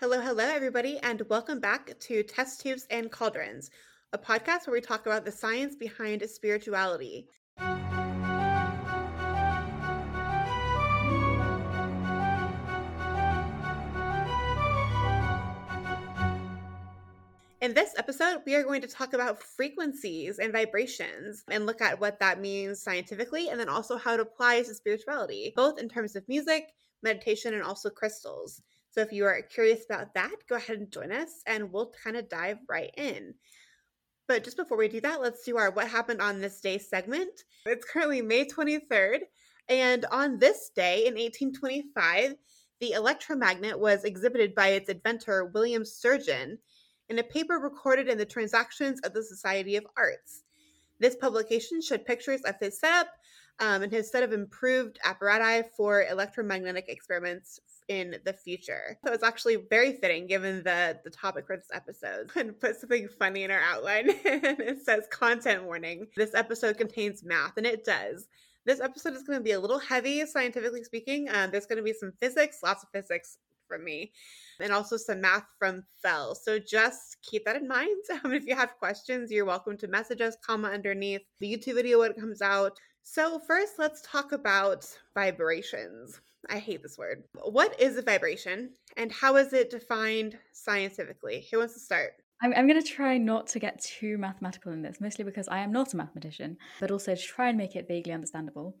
Hello, hello, everybody, and welcome back to Test Tubes and Cauldrons, a podcast where we talk about the science behind spirituality. In this episode, we are going to talk about frequencies and vibrations and look at what that means scientifically and then also how it applies to spirituality, both in terms of music, meditation, and also crystals. So if you are curious about that, go ahead and join us and we'll kind of dive right in. But just before we do that, let's do our What Happened on This Day segment. It's currently May 23rd, and on this day in 1825, the electromagnet was exhibited by its inventor, William Sturgeon in a paper recorded in the Transactions of the Society of Arts. This publication showed pictures of his setup um, and his set of improved apparatus for electromagnetic experiments in the future. So it's actually very fitting given the, the topic for this episode. And put something funny in our outline. And it says content warning. This episode contains math, and it does. This episode is going to be a little heavy, scientifically speaking. Um, there's going to be some physics, lots of physics from me and also some math from Fell. So just keep that in mind. Um, if you have questions, you're welcome to message us, comment underneath the YouTube video when it comes out. So first, let's talk about vibrations. I hate this word. What is a vibration and how is it defined scientifically? Who wants to start? I'm, I'm going to try not to get too mathematical in this, mostly because I am not a mathematician, but also to try and make it vaguely understandable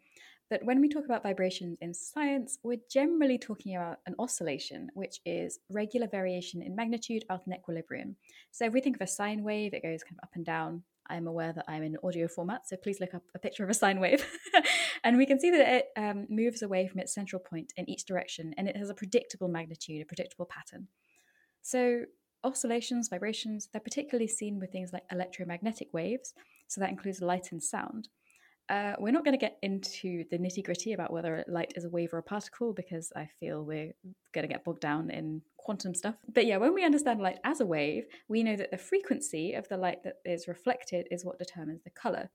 that when we talk about vibrations in science, we're generally talking about an oscillation, which is regular variation in magnitude out in equilibrium. So if we think of a sine wave, it goes kind of up and down. I'm aware that I'm in audio format, so please look up a picture of a sine wave. and we can see that it um, moves away from its central point in each direction, and it has a predictable magnitude, a predictable pattern. So oscillations, vibrations, they're particularly seen with things like electromagnetic waves, so that includes light and sound. Uh, we're not going to get into the nitty gritty about whether light is a wave or a particle because I feel we're going to get bogged down in quantum stuff. But yeah, when we understand light as a wave, we know that the frequency of the light that is reflected is what determines the color.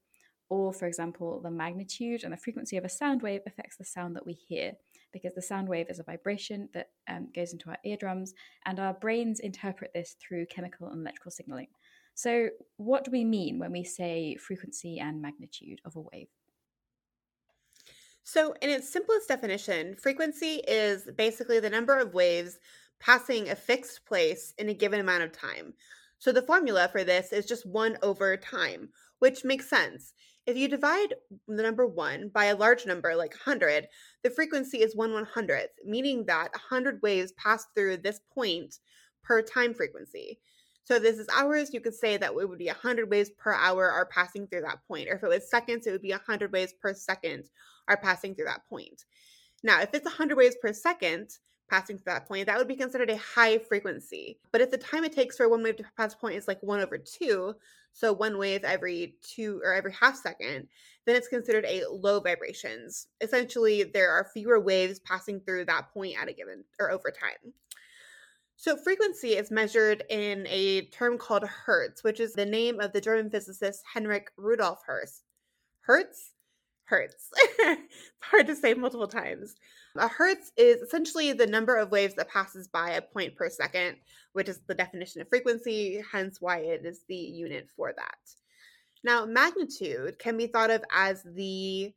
Or, for example, the magnitude and the frequency of a sound wave affects the sound that we hear because the sound wave is a vibration that um, goes into our eardrums, and our brains interpret this through chemical and electrical signaling. So, what do we mean when we say frequency and magnitude of a wave? So, in its simplest definition, frequency is basically the number of waves passing a fixed place in a given amount of time. So, the formula for this is just 1 over time, which makes sense. If you divide the number 1 by a large number like 100, the frequency is 1 100th, meaning that 100 waves pass through this point per time frequency. So this is hours, you could say that it would be 100 waves per hour are passing through that point. Or if it was seconds, it would be 100 waves per second are passing through that point. Now, if it's 100 waves per second passing through that point, that would be considered a high frequency. But if the time it takes for one wave to pass a point is like 1 over 2, so one wave every two or every half second, then it's considered a low vibrations. Essentially, there are fewer waves passing through that point at a given or over time. So, frequency is measured in a term called Hertz, which is the name of the German physicist Heinrich Rudolf Hertz. Hertz? Hertz. it's hard to say multiple times. A hertz is essentially the number of waves that passes by a point per second, which is the definition of frequency, hence why it is the unit for that. Now, magnitude can be thought of as the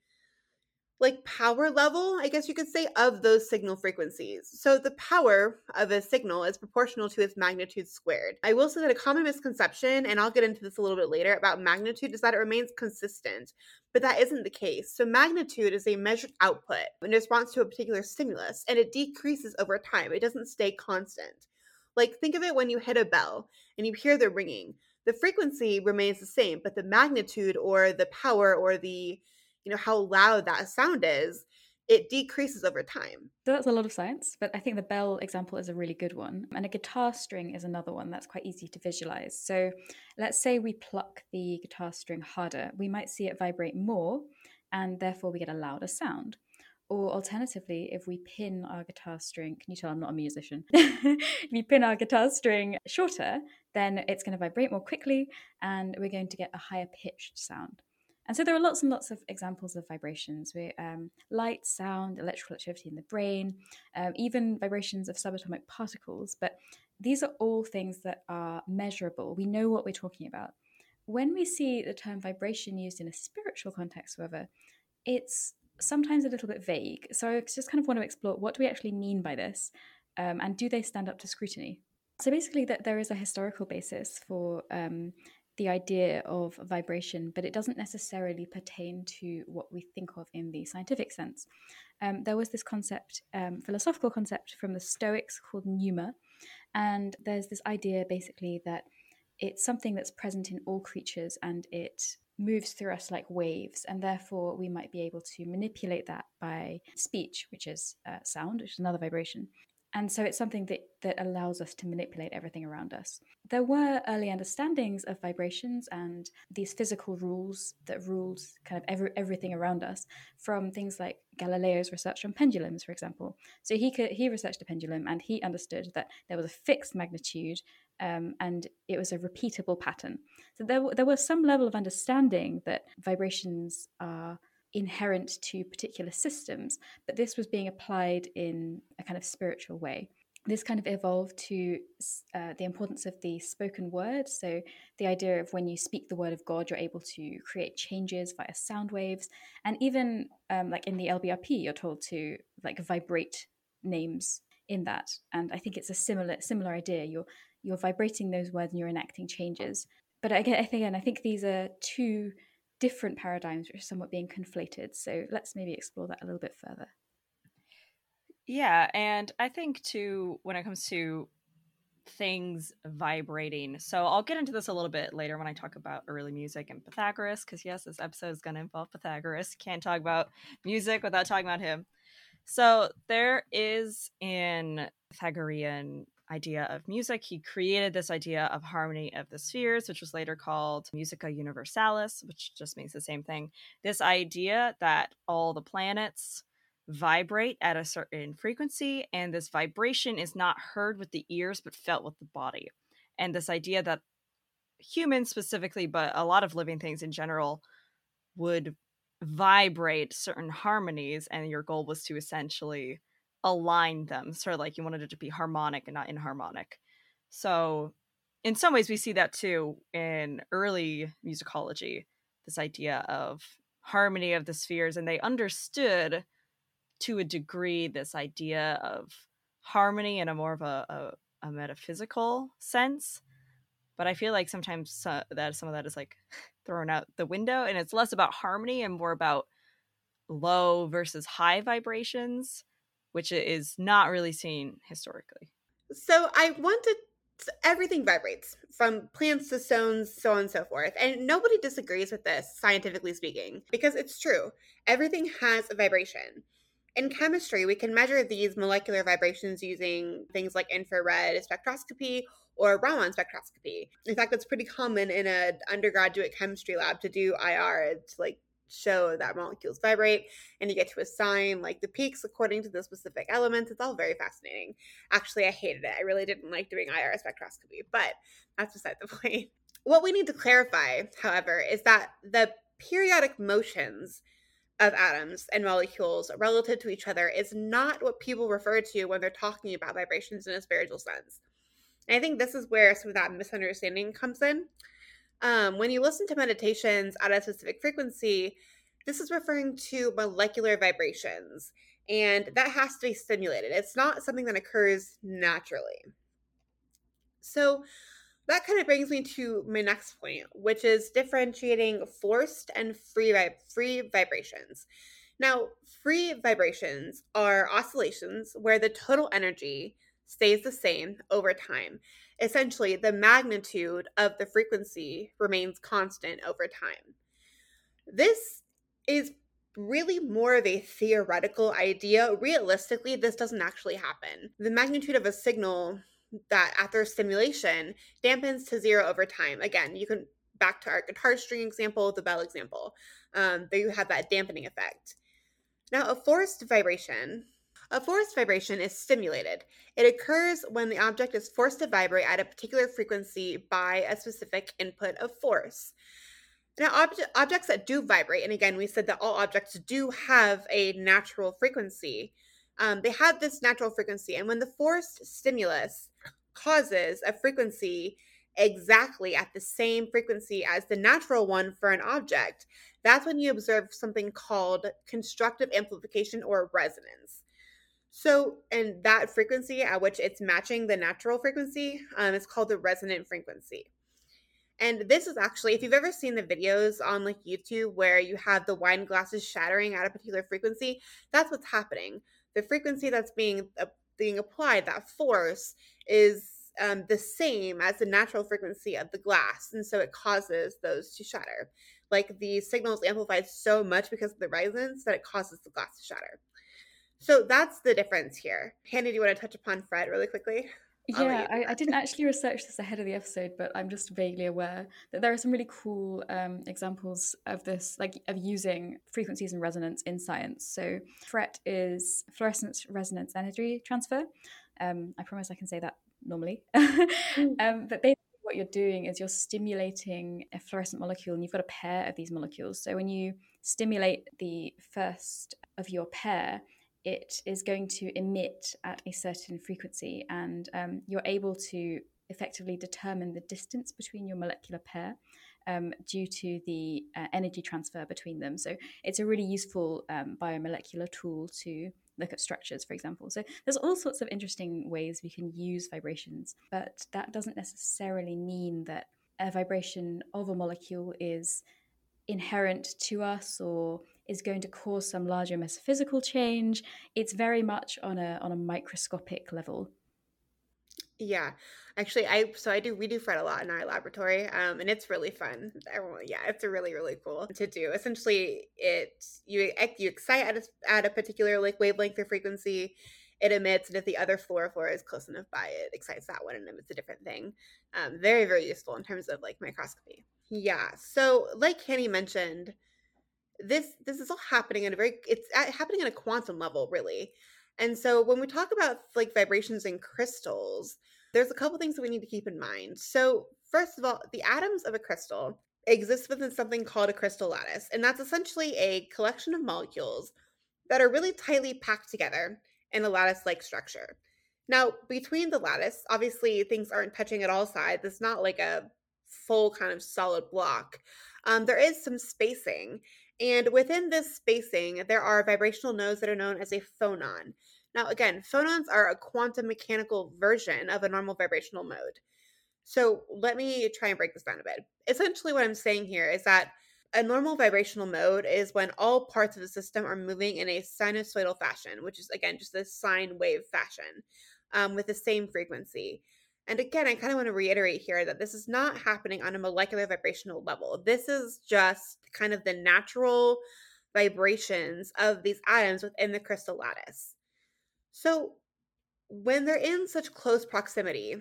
like power level, I guess you could say, of those signal frequencies. So the power of a signal is proportional to its magnitude squared. I will say that a common misconception, and I'll get into this a little bit later, about magnitude is that it remains consistent, but that isn't the case. So magnitude is a measured output in response to a particular stimulus, and it decreases over time. It doesn't stay constant. Like think of it when you hit a bell and you hear the ringing. The frequency remains the same, but the magnitude or the power or the you know how loud that sound is it decreases over time. So that's a lot of science, but I think the bell example is a really good one. And a guitar string is another one that's quite easy to visualize. So let's say we pluck the guitar string harder, we might see it vibrate more, and therefore we get a louder sound. Or alternatively, if we pin our guitar string, can you tell I'm not a musician? if you pin our guitar string shorter, then it's going to vibrate more quickly and we're going to get a higher pitched sound. And so there are lots and lots of examples of vibrations, we, um, light, sound, electrical activity in the brain, um, even vibrations of subatomic particles. But these are all things that are measurable. We know what we're talking about. When we see the term vibration used in a spiritual context, however, it's sometimes a little bit vague. So I just kind of want to explore what do we actually mean by this, um, and do they stand up to scrutiny? So basically, that there is a historical basis for um, the idea of vibration, but it doesn't necessarily pertain to what we think of in the scientific sense. Um, there was this concept, um, philosophical concept from the Stoics called pneuma, and there's this idea basically that it's something that's present in all creatures and it moves through us like waves, and therefore we might be able to manipulate that by speech, which is uh, sound, which is another vibration, and so it's something that, that allows us to manipulate everything around us. There were early understandings of vibrations and these physical rules that ruled kind of every, everything around us from things like Galileo's research on pendulums, for example. So he could, he researched a pendulum and he understood that there was a fixed magnitude um, and it was a repeatable pattern. So there, there was some level of understanding that vibrations are inherent to particular systems, but this was being applied in a kind of spiritual way. This kind of evolved to uh, the importance of the spoken word. So, the idea of when you speak the word of God, you're able to create changes via sound waves. And even um, like in the LBRP, you're told to like vibrate names in that. And I think it's a similar similar idea. You're you're vibrating those words and you're enacting changes. But again, again, I think these are two different paradigms which are somewhat being conflated. So let's maybe explore that a little bit further. Yeah, and I think too when it comes to things vibrating. So I'll get into this a little bit later when I talk about early music and Pythagoras because yes, this episode is going to involve Pythagoras. Can't talk about music without talking about him. So there is in Pythagorean idea of music. He created this idea of harmony of the spheres, which was later called Musica Universalis, which just means the same thing. This idea that all the planets vibrate at a certain frequency, and this vibration is not heard with the ears but felt with the body. And this idea that humans specifically, but a lot of living things in general, would vibrate certain harmonies, and your goal was to essentially align them sort of like you wanted it to be harmonic and not inharmonic. So in some ways we see that too in early musicology this idea of harmony of the spheres and they understood to a degree this idea of harmony in a more of a, a, a metaphysical sense but i feel like sometimes that some of that is like thrown out the window and it's less about harmony and more about low versus high vibrations which is not really seen historically. So I wanted everything vibrates from plants to stones, so on and so forth. And nobody disagrees with this, scientifically speaking, because it's true. Everything has a vibration. In chemistry, we can measure these molecular vibrations using things like infrared spectroscopy or Raman spectroscopy. In fact, it's pretty common in an undergraduate chemistry lab to do IR. It's like show that molecules vibrate and you get to assign like the peaks according to the specific elements. It's all very fascinating. Actually, I hated it. I really didn't like doing IR spectroscopy, but that's beside the point. What we need to clarify, however, is that the periodic motions of atoms and molecules relative to each other is not what people refer to when they're talking about vibrations in a spiritual sense. And I think this is where some of that misunderstanding comes in. Um, when you listen to meditations at a specific frequency, this is referring to molecular vibrations, and that has to be stimulated. It's not something that occurs naturally. So, that kind of brings me to my next point, which is differentiating forced and free free vibrations. Now, free vibrations are oscillations where the total energy stays the same over time essentially the magnitude of the frequency remains constant over time. This is really more of a theoretical idea. Realistically, this doesn't actually happen. The magnitude of a signal that after stimulation dampens to zero over time. Again, you can back to our guitar string example, the bell example. Um, there you have that dampening effect. Now, a forced vibration a forced vibration is stimulated. It occurs when the object is forced to vibrate at a particular frequency by a specific input of force. Now, obje- objects that do vibrate, and again, we said that all objects do have a natural frequency. Um, they have this natural frequency, and when the forced stimulus causes a frequency exactly at the same frequency as the natural one for an object, that's when you observe something called constructive amplification or resonance. So, and that frequency at which it's matching the natural frequency um, is called the resonant frequency. And this is actually, if you've ever seen the videos on like YouTube where you have the wine glasses shattering at a particular frequency, that's what's happening. The frequency that's being uh, being applied, that force, is um, the same as the natural frequency of the glass, and so it causes those to shatter. Like the signal is amplified so much because of the resonance that it causes the glass to shatter. So that's the difference here. Hannah, do you want to touch upon FRET really quickly? Yeah, I, I, didn't actually research this ahead of the episode, but I'm just vaguely aware that there are some really cool um, examples of this, like of using frequencies and resonance in science. So, FRET is fluorescence resonance energy transfer. Um, I promise I can say that normally. Mm. um, but basically, what you're doing is you're stimulating a fluorescent molecule, and you've got a pair of these molecules. So, when you stimulate the first of your pair, it is going to emit at a certain frequency, and um, you're able to effectively determine the distance between your molecular pair um, due to the uh, energy transfer between them. So it's a really useful um, biomolecular tool to look at structures, for example. So there's all sorts of interesting ways we can use vibrations, but that doesn't necessarily mean that a vibration of a molecule is inherent to us or is going to cause some larger metaphysical change. It's very much on a on a microscopic level. Yeah, actually, I so I do we do FRET a lot in our laboratory, um, and it's really fun. Everyone, yeah, it's a really really cool to do. Essentially, it you you excite at a, at a particular like wavelength or frequency, it emits, and if the other fluorophore is close enough by, it excites that one and emits a different thing. Um, very very useful in terms of like microscopy. Yeah, so like Kenny mentioned, this this is all happening in a very it's happening at a quantum level really. And so when we talk about like vibrations in crystals there's a couple things that we need to keep in mind. So first of all the atoms of a crystal exist within something called a crystal lattice and that's essentially a collection of molecules that are really tightly packed together in a lattice like structure. Now between the lattice obviously things aren't touching at all sides. It's not like a full kind of solid block. Um, there is some spacing and within this spacing, there are vibrational nodes that are known as a phonon. Now, again, phonons are a quantum mechanical version of a normal vibrational mode. So let me try and break this down a bit. Essentially, what I'm saying here is that a normal vibrational mode is when all parts of the system are moving in a sinusoidal fashion, which is, again, just a sine wave fashion um, with the same frequency. And again, I kind of want to reiterate here that this is not happening on a molecular vibrational level. This is just kind of the natural vibrations of these atoms within the crystal lattice. So, when they're in such close proximity,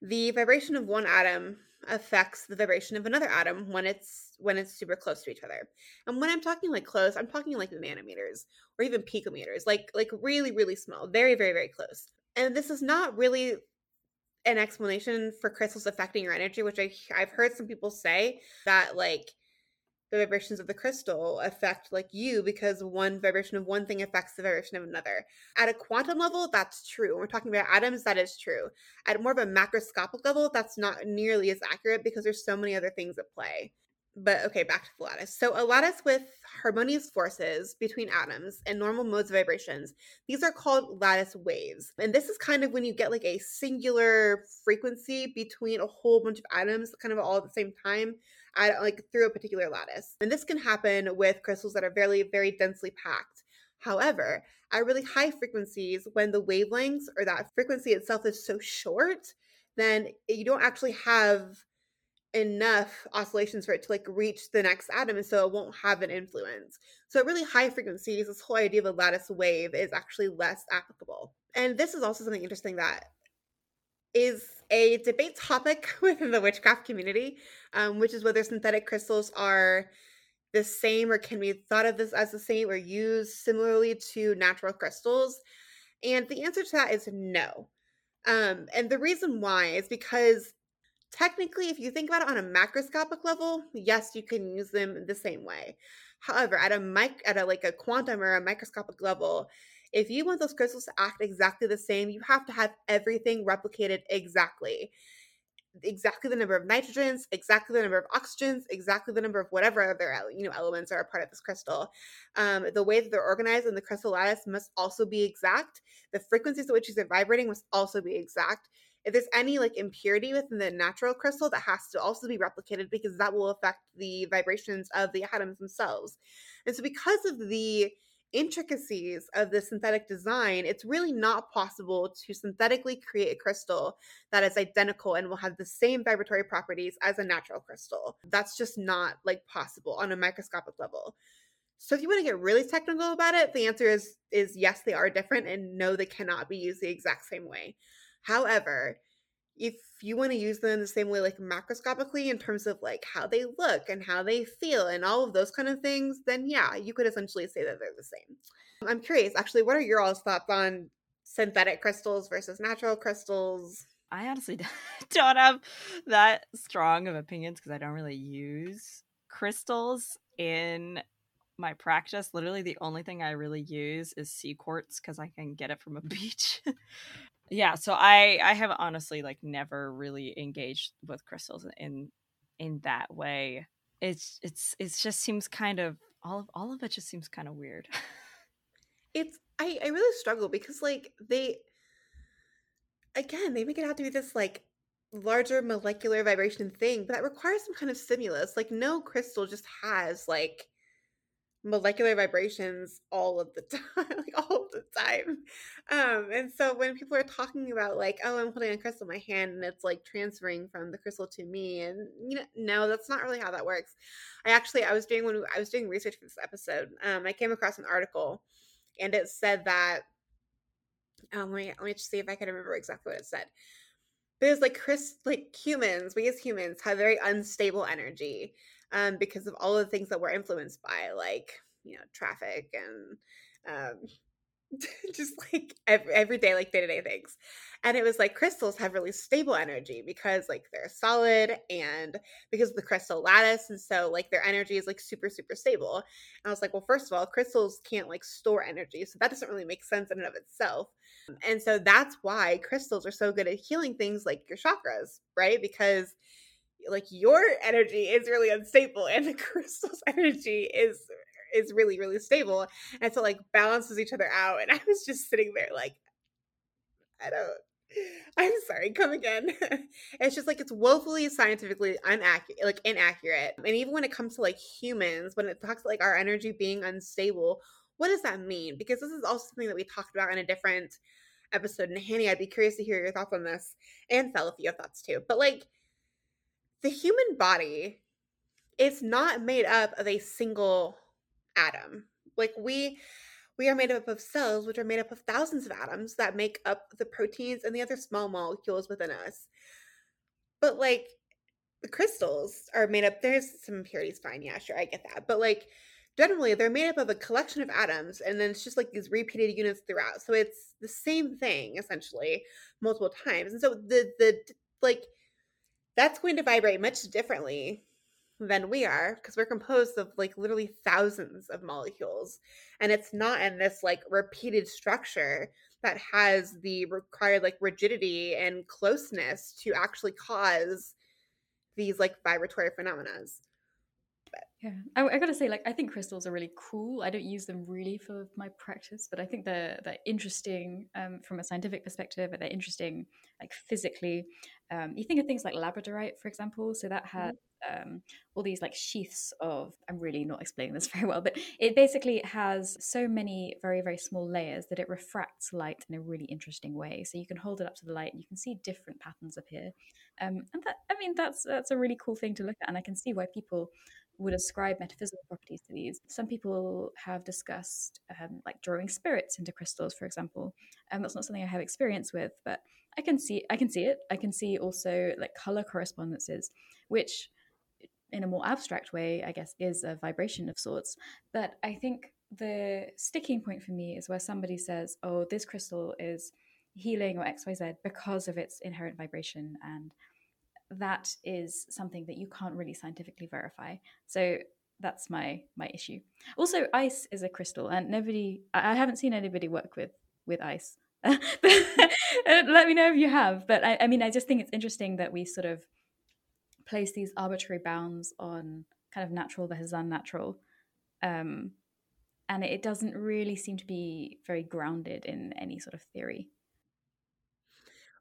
the vibration of one atom affects the vibration of another atom when it's when it's super close to each other. And when I'm talking like close, I'm talking like nanometers or even picometers, like like really really small, very very very close. And this is not really an explanation for crystals affecting your energy, which I I've heard some people say that like the vibrations of the crystal affect like you because one vibration of one thing affects the vibration of another. At a quantum level, that's true. When we're talking about atoms, that is true. At more of a macroscopic level, that's not nearly as accurate because there's so many other things at play but okay, back to the lattice. So a lattice with harmonious forces between atoms and normal modes of vibrations, these are called lattice waves. And this is kind of when you get like a singular frequency between a whole bunch of atoms kind of all at the same time at like through a particular lattice. And this can happen with crystals that are very, very densely packed. However, at really high frequencies, when the wavelengths or that frequency itself is so short, then you don't actually have enough oscillations for it to like reach the next atom and so it won't have an influence. So at really high frequencies this whole idea of a lattice wave is actually less applicable. And this is also something interesting that is a debate topic within the witchcraft community um, which is whether synthetic crystals are the same or can be thought of this as the same or used similarly to natural crystals. And the answer to that is no. Um, and the reason why is because technically, if you think about it on a macroscopic level, yes, you can use them the same way. However, at a mic at a like a quantum or a microscopic level, if you want those crystals to act exactly the same, you have to have everything replicated exactly exactly the number of nitrogens, exactly the number of oxygens, exactly the number of whatever other you know elements are a part of this crystal. Um, the way that they're organized in the crystal lattice must also be exact. The frequencies at which these are vibrating must also be exact. If there's any like impurity within the natural crystal, that has to also be replicated because that will affect the vibrations of the atoms themselves. And so, because of the intricacies of the synthetic design, it's really not possible to synthetically create a crystal that is identical and will have the same vibratory properties as a natural crystal. That's just not like possible on a microscopic level. So if you want to get really technical about it, the answer is is yes, they are different and no they cannot be used the exact same way. However, if you want to use them the same way like macroscopically in terms of like how they look and how they feel and all of those kind of things then yeah you could essentially say that they're the same. I'm curious actually what are your all's thoughts on synthetic crystals versus natural crystals? I honestly don't have that strong of opinions because i don't really use crystals in my practice. Literally the only thing i really use is sea quartz because i can get it from a beach yeah so i i have honestly like never really engaged with crystals in in that way. It's it's it just seems kind of all of all of it just seems kind of weird. It's i i really struggle because like they again they make it out to be this like larger molecular vibration thing but that requires some kind of stimulus like no crystal just has like molecular vibrations all of the time like all the time. Um and so when people are talking about like oh i'm holding a crystal in my hand and it's like transferring from the crystal to me and you know no that's not really how that works. I actually i was doing when i was doing research for this episode um i came across an article and it said that um let me, let me just see if i can remember exactly what it said. There's like chris like humans we as humans have very unstable energy um, because of all the things that we're influenced by, like you know traffic and um, just like every, everyday like day-to-day things. And it was like crystals have really stable energy because like they're solid and because of the crystal lattice and so like their energy is like super super stable. And i was like well first of all crystals can't like store energy so that doesn't really make sense in and of itself. And so that's why crystals are so good at healing things like your chakras right? Because like your energy is really unstable and the crystal's energy is is really really stable and so like balances each other out and i was just sitting there like i don't i'm sorry come again. It's just like it's woefully scientifically inaccurate like inaccurate and even when it comes to like humans when it talks like our energy being unstable what does that mean? Because this is also something that we talked about in a different episode and hanny i'd be curious to hear your thoughts on this and Fel if you have thoughts too but like the human body is not made up of a single atom. Like we we are made up of cells which are made up of thousands of atoms that make up the proteins and the other small molecules within us. But like the crystals are made up there's some impurities fine, yeah, sure, I get that. But like generally they're made up of a collection of atoms and then it's just like these repeated units throughout. So it's the same thing essentially multiple times. And so the the like that's going to vibrate much differently than we are because we're composed of like literally thousands of molecules. And it's not in this like repeated structure that has the required like rigidity and closeness to actually cause these like vibratory yeah, I, I, gotta say, like, I think crystals are really cool. I don't use them really for my practice, but I think they're they're interesting um, from a scientific perspective. But they're interesting, like physically. Um, you think of things like labradorite, for example. So that had um, all these like sheaths of. I'm really not explaining this very well, but it basically has so many very very small layers that it refracts light in a really interesting way. So you can hold it up to the light and you can see different patterns appear. Um, and that, I mean, that's that's a really cool thing to look at, and I can see why people would ascribe metaphysical properties to these. Some people have discussed um, like drawing spirits into crystals, for example. And um, that's not something I have experience with, but I can see I can see it. I can see also like color correspondences, which in a more abstract way, I guess, is a vibration of sorts. But I think the sticking point for me is where somebody says, "Oh, this crystal is healing or XYZ because of its inherent vibration and that is something that you can't really scientifically verify. So that's my my issue. Also, ice is a crystal, and nobody I haven't seen anybody work with with ice. Let me know if you have. But I, I mean, I just think it's interesting that we sort of place these arbitrary bounds on kind of natural versus unnatural. Um, and it doesn't really seem to be very grounded in any sort of theory.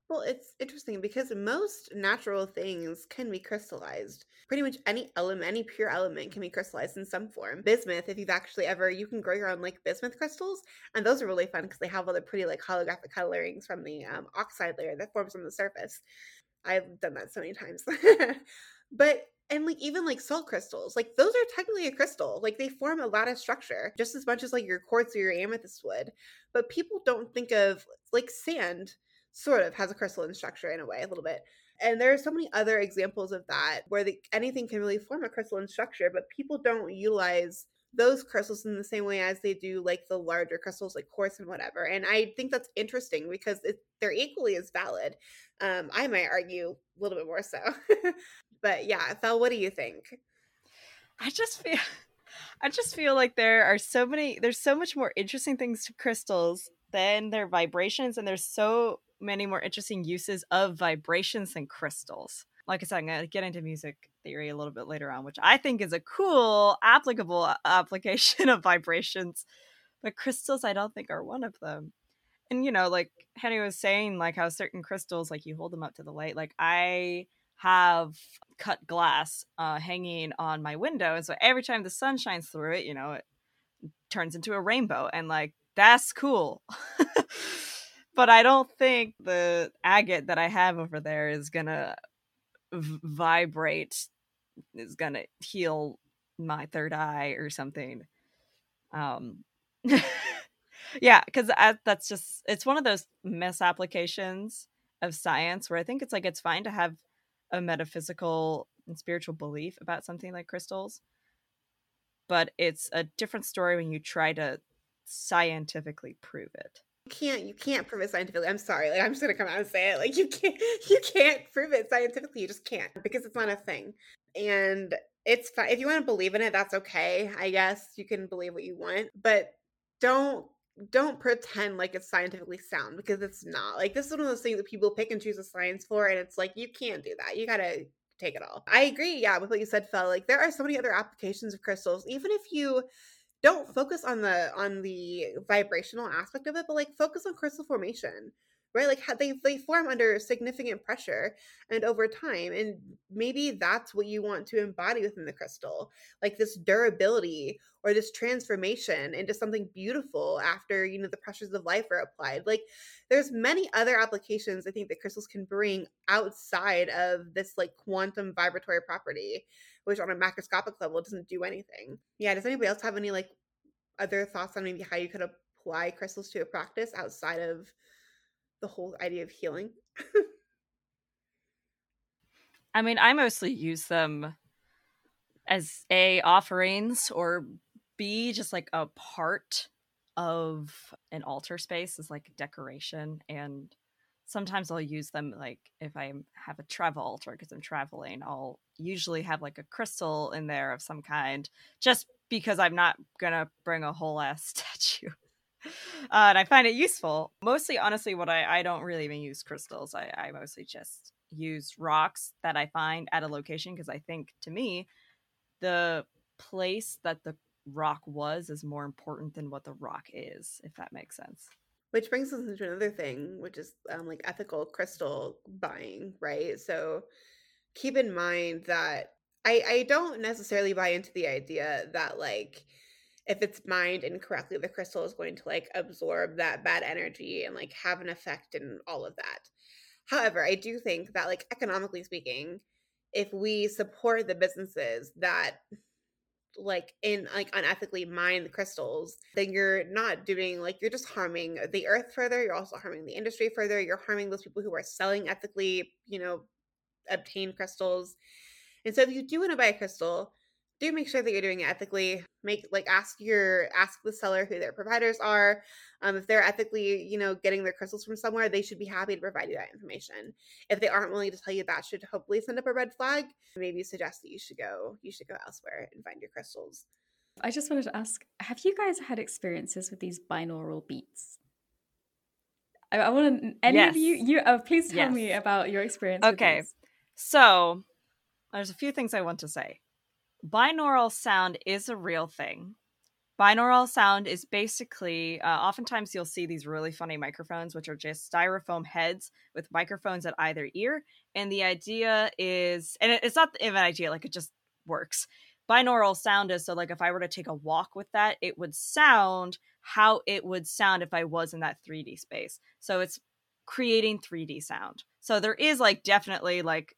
Well, it's interesting because most natural things can be crystallized. Pretty much any element, any pure element can be crystallized in some form. Bismuth, if you've actually ever, you can grow your own like bismuth crystals, and those are really fun because they have all the pretty like holographic colorings from the um, oxide layer that forms on the surface. I've done that so many times. but and like even like salt crystals like those are technically a crystal like they form a lot of structure just as much as like your quartz or your amethyst would but people don't think of like sand sort of has a crystalline structure in a way, a little bit. And there are so many other examples of that where the, anything can really form a crystalline structure, but people don't utilize those crystals in the same way as they do like the larger crystals like quartz and whatever. And I think that's interesting because it, they're equally as valid. Um, I might argue a little bit more so. but yeah, Fel, what do you think? I just feel I just feel like there are so many there's so much more interesting things to crystals than their vibrations and there's so many more interesting uses of vibrations than crystals. Like I said, I'm going to get into music theory a little bit later on, which I think is a cool, applicable application of vibrations. But crystals, I don't think are one of them. And, you know, like Henny was saying, like how certain crystals, like you hold them up to the light. Like I have cut glass uh, hanging on my window. And so every time the sun shines through it, you know, it turns into a rainbow. And like, that's cool. but I don't think the agate that I have over there is gonna v- vibrate, is gonna heal my third eye or something. Um, yeah, because that's just it's one of those misapplications of science where I think it's like it's fine to have a metaphysical and spiritual belief about something like crystals, but it's a different story when you try to scientifically prove it can't you can't prove it scientifically. I'm sorry. Like I'm just gonna come out and say it. Like you can't you can't prove it scientifically. You just can't because it's not a thing. And it's fine if you want to believe in it. That's okay. I guess you can believe what you want, but don't don't pretend like it's scientifically sound because it's not. Like this is one of those things that people pick and choose a science for, and it's like you can't do that. You gotta take it all. I agree, yeah, with what you said, phil Like there are so many other applications of crystals. Even if you don't focus on the on the vibrational aspect of it, but like focus on crystal formation, right? Like they they form under significant pressure and over time, and maybe that's what you want to embody within the crystal, like this durability or this transformation into something beautiful after you know the pressures of life are applied. Like there's many other applications I think that crystals can bring outside of this like quantum vibratory property which on a macroscopic level doesn't do anything. Yeah, does anybody else have any like other thoughts on maybe how you could apply crystals to a practice outside of the whole idea of healing? I mean, I mostly use them as a offerings or b just like a part of an altar space as like decoration and sometimes I'll use them like if I have a travel altar because I'm traveling, I'll usually have like a crystal in there of some kind just because I'm not gonna bring a whole ass statue. Uh, and I find it useful. Mostly, honestly, what I, I don't really even use crystals. I, I mostly just use rocks that I find at a location because I think to me, the place that the rock was is more important than what the rock is, if that makes sense. Which brings us into another thing, which is um, like ethical crystal buying, right? So keep in mind that I, I don't necessarily buy into the idea that like if it's mined incorrectly, the crystal is going to like absorb that bad energy and like have an effect and all of that. However, I do think that like economically speaking, if we support the businesses that like in like unethically mine the crystals then you're not doing like you're just harming the earth further you're also harming the industry further you're harming those people who are selling ethically you know obtained crystals and so if you do want to buy a crystal do make sure that you're doing it ethically. Make like ask your ask the seller who their providers are. Um, if they're ethically, you know, getting their crystals from somewhere, they should be happy to provide you that information. If they aren't willing to tell you that, should hopefully send up a red flag. Maybe suggest that you should go you should go elsewhere and find your crystals. I just wanted to ask: Have you guys had experiences with these binaural beats? I, I want to. Any yes. of you? You uh, please tell yes. me about your experience. Okay, so there's a few things I want to say binaural sound is a real thing. Binaural sound is basically, uh, oftentimes you'll see these really funny microphones, which are just styrofoam heads with microphones at either ear. And the idea is, and it's not even an idea, like it just works. Binaural sound is so, like, if I were to take a walk with that, it would sound how it would sound if I was in that 3D space. So it's creating 3D sound. So there is, like, definitely, like,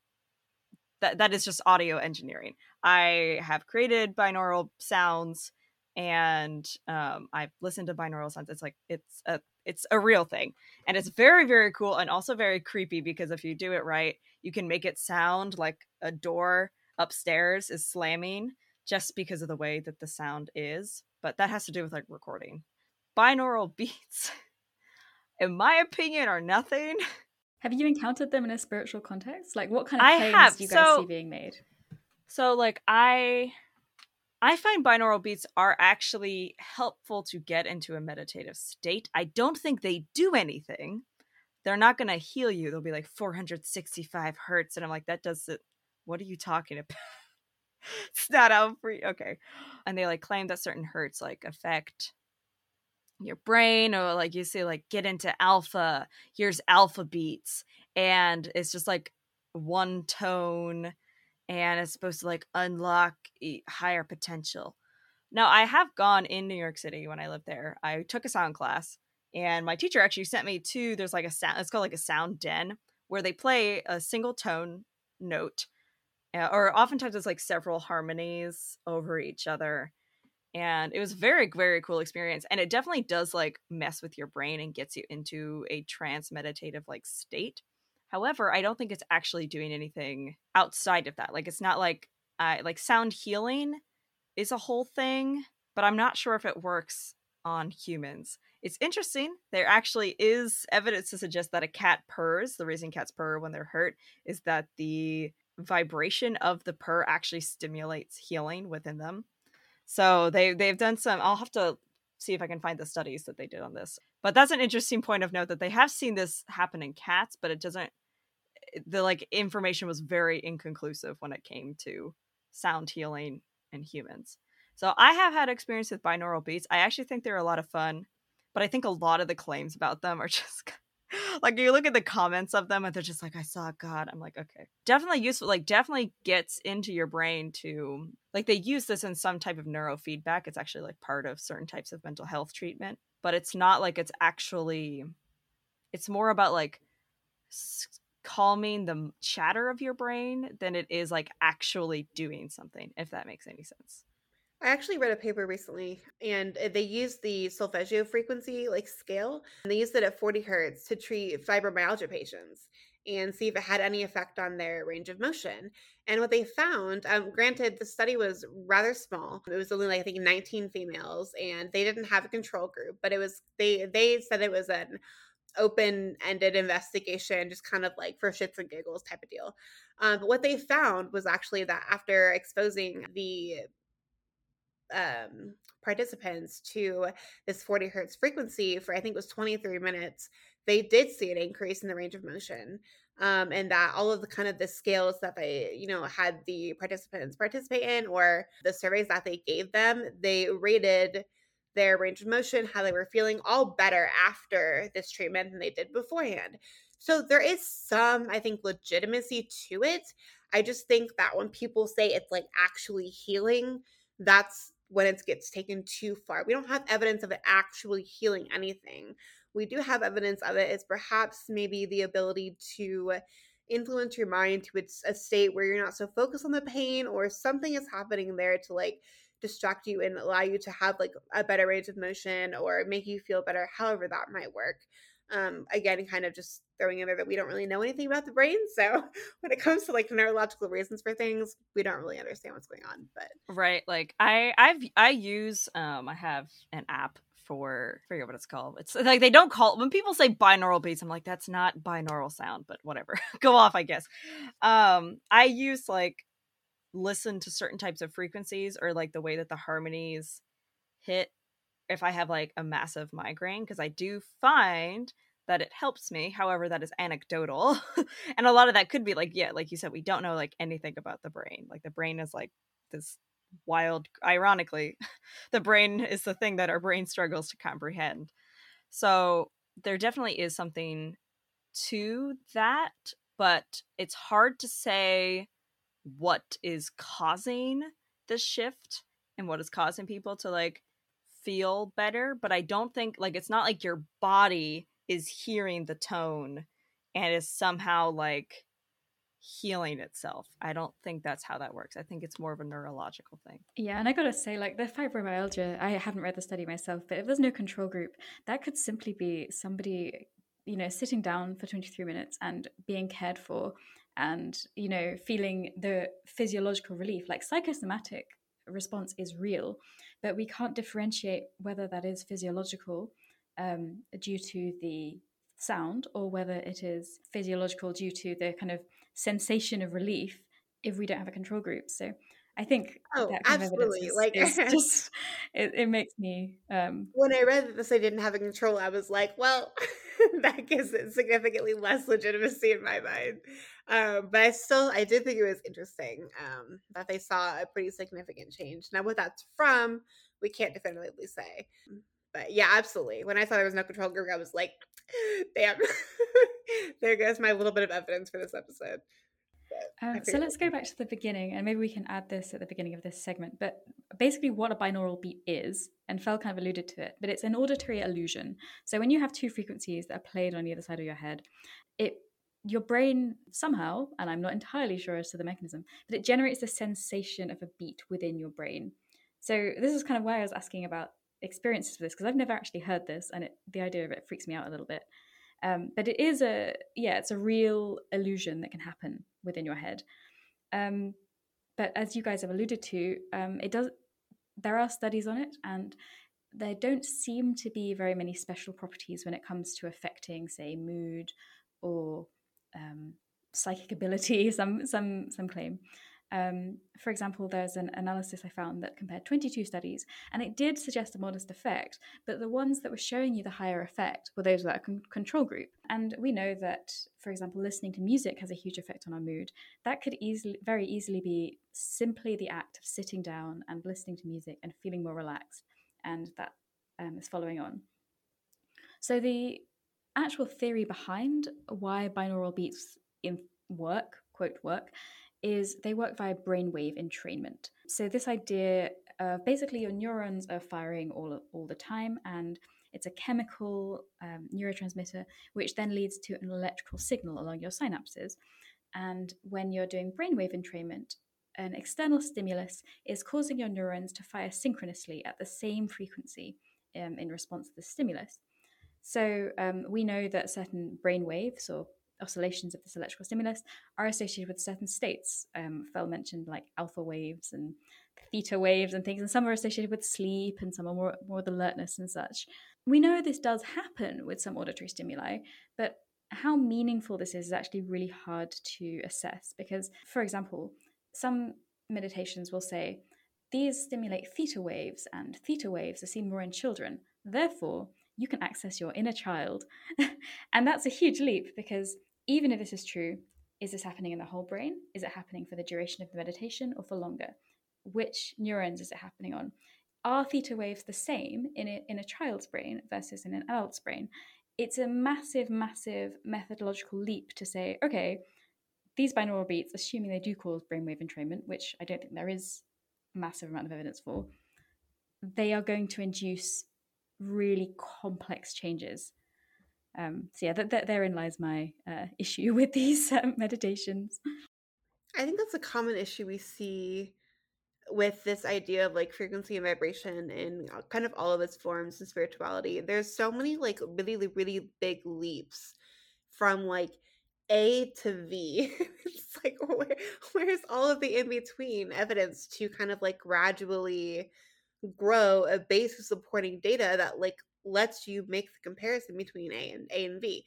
that that is just audio engineering. I have created binaural sounds and um, I've listened to binaural sounds. It's like it's a it's a real thing, and it's very very cool and also very creepy because if you do it right, you can make it sound like a door upstairs is slamming just because of the way that the sound is. But that has to do with like recording. Binaural beats, in my opinion, are nothing. Have you encountered them in a spiritual context? Like, what kind of claims I have. do you guys so, see being made? So, like, I I find binaural beats are actually helpful to get into a meditative state. I don't think they do anything. They're not going to heal you. They'll be like 465 hertz, and I'm like, that does it. What are you talking about? it's not out free. Okay, and they like claim that certain hertz like affect your brain or like you say like get into alpha here's alpha beats and it's just like one tone and it's supposed to like unlock higher potential. Now i have gone in new york city when i lived there. I took a sound class and my teacher actually sent me to there's like a sound it's called like a sound den where they play a single tone note uh, or oftentimes it's like several harmonies over each other and it was very very cool experience and it definitely does like mess with your brain and gets you into a trance meditative like state however i don't think it's actually doing anything outside of that like it's not like uh, like sound healing is a whole thing but i'm not sure if it works on humans it's interesting there actually is evidence to suggest that a cat purrs the reason cats purr when they're hurt is that the vibration of the purr actually stimulates healing within them so they they've done some. I'll have to see if I can find the studies that they did on this. But that's an interesting point of note that they have seen this happen in cats, but it doesn't. Eh, the like information was very inconclusive when it came to sound healing in humans. So I have had experience with binaural beats. I actually think they're a lot of fun, but I think a lot of the claims about them are just like you look at the comments of them and they're just like i saw god. I'm like okay. Definitely useful like definitely gets into your brain to like they use this in some type of neurofeedback. It's actually like part of certain types of mental health treatment but it's not like it's actually it's more about like calming the chatter of your brain than it is like actually doing something if that makes any sense I actually read a paper recently and uh, they used the solfeggio frequency like scale and they used it at 40 hertz to treat fibromyalgia patients and see if it had any effect on their range of motion. And what they found, um, granted, the study was rather small. It was only like I think 19 females, and they didn't have a control group. But it was they they said it was an open-ended investigation, just kind of like for shits and giggles type of deal. Um, but what they found was actually that after exposing the um, participants to this 40 hertz frequency for I think it was 23 minutes, they did see an increase in the range of motion. Um, and that all of the kind of the scales that they, you know, had the participants participate in or the surveys that they gave them, they rated their range of motion, how they were feeling, all better after this treatment than they did beforehand. So there is some, I think, legitimacy to it. I just think that when people say it's like actually healing, that's when it gets taken too far. We don't have evidence of it actually healing anything. We do have evidence of it is perhaps maybe the ability to influence your mind to its a state where you're not so focused on the pain or something is happening there to like distract you and allow you to have like a better range of motion or make you feel better however that might work Um, again, kind of just throwing in there that we don't really know anything about the brain. So when it comes to like neurological reasons for things, we don't really understand what's going on. But right, like I I've I use um I have an app for I forget what it's called. It's like they don't call when people say binaural beats, I'm like, that's not binaural sound, but whatever. Go off, I guess. Um, I use like listen to certain types of frequencies or like the way that the harmonies hit if I have like a massive migraine, because I do find that it helps me. However, that is anecdotal. and a lot of that could be like, yeah, like you said, we don't know like anything about the brain. Like the brain is like this wild ironically the brain is the thing that our brain struggles to comprehend so there definitely is something to that but it's hard to say what is causing the shift and what is causing people to like feel better but i don't think like it's not like your body is hearing the tone and is somehow like healing itself. I don't think that's how that works. I think it's more of a neurological thing. Yeah, and I gotta say, like the fibromyalgia, I haven't read the study myself, but if there's no control group, that could simply be somebody, you know, sitting down for 23 minutes and being cared for and, you know, feeling the physiological relief. Like psychosomatic response is real, but we can't differentiate whether that is physiological um, due to the sound or whether it is physiological due to the kind of sensation of relief if we don't have a control group. So I think oh, absolutely. Is, like is just it, it, makes me um when I read that this I didn't have a control, I was like, well, that gives it significantly less legitimacy in my mind. Um, but I still I did think it was interesting um that they saw a pretty significant change. Now what that's from, we can't definitively say. But yeah, absolutely. When I saw there was no control group, I was like, damn. there goes my little bit of evidence for this episode. Um, so let's go back to the beginning, and maybe we can add this at the beginning of this segment. But basically, what a binaural beat is, and Fel kind of alluded to it, but it's an auditory illusion. So when you have two frequencies that are played on either side of your head, it your brain somehow, and I'm not entirely sure as to the mechanism, but it generates the sensation of a beat within your brain. So this is kind of why I was asking about experiences of this because I've never actually heard this, and it, the idea of it freaks me out a little bit. Um, but it is a yeah, it's a real illusion that can happen within your head. Um, but as you guys have alluded to, um, it does. There are studies on it, and there don't seem to be very many special properties when it comes to affecting, say, mood or um, psychic ability. Some some some claim. Um, for example, there's an analysis I found that compared 22 studies, and it did suggest a modest effect, but the ones that were showing you the higher effect were those are con- control group. And we know that, for example, listening to music has a huge effect on our mood. That could easily, very easily be simply the act of sitting down and listening to music and feeling more relaxed, and that um, is following on. So the actual theory behind why binaural beats in work, quote work, is they work via brainwave entrainment. So this idea of basically your neurons are firing all all the time, and it's a chemical um, neurotransmitter which then leads to an electrical signal along your synapses. And when you're doing brainwave entrainment, an external stimulus is causing your neurons to fire synchronously at the same frequency um, in response to the stimulus. So um, we know that certain brain waves or oscillations of this electrical stimulus are associated with certain states. Um, Fel mentioned like alpha waves and theta waves and things, and some are associated with sleep and some are more, more with alertness and such. We know this does happen with some auditory stimuli, but how meaningful this is is actually really hard to assess because, for example, some meditations will say these stimulate theta waves, and theta waves are seen more in children. Therefore, you can access your inner child. and that's a huge leap because even if this is true, is this happening in the whole brain? Is it happening for the duration of the meditation or for longer? Which neurons is it happening on? Are theta waves the same in a, in a child's brain versus in an adult's brain? It's a massive, massive methodological leap to say, okay, these binaural beats, assuming they do cause brainwave entrainment, which I don't think there is a massive amount of evidence for, they are going to induce really complex changes um, so yeah, that, that therein lies my uh, issue with these um, meditations. I think that's a common issue we see with this idea of like frequency and vibration and uh, kind of all of its forms and spirituality, there's so many like really, really big leaps from like A to V. it's like where, where's all of the in between evidence to kind of like gradually grow a base of supporting data that like lets you make the comparison between A and A and B.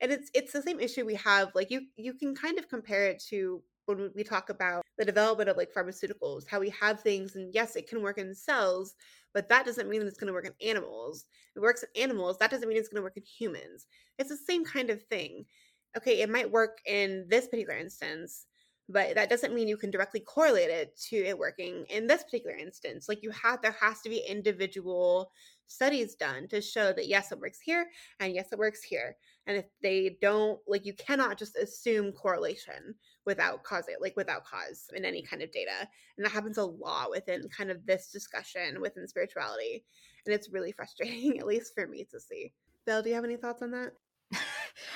And it's it's the same issue we have. Like you you can kind of compare it to when we talk about the development of like pharmaceuticals, how we have things, and yes, it can work in cells, but that doesn't mean it's going to work in animals. It works in animals, that doesn't mean it's going to work in humans. It's the same kind of thing. Okay, it might work in this particular instance, but that doesn't mean you can directly correlate it to it working in this particular instance. Like you have, there has to be individual studies done to show that yes, it works here and yes, it works here. And if they don't, like, you cannot just assume correlation without cause, like without cause in any kind of data. And that happens a lot within kind of this discussion within spirituality. And it's really frustrating, at least for me to see. Bill, do you have any thoughts on that?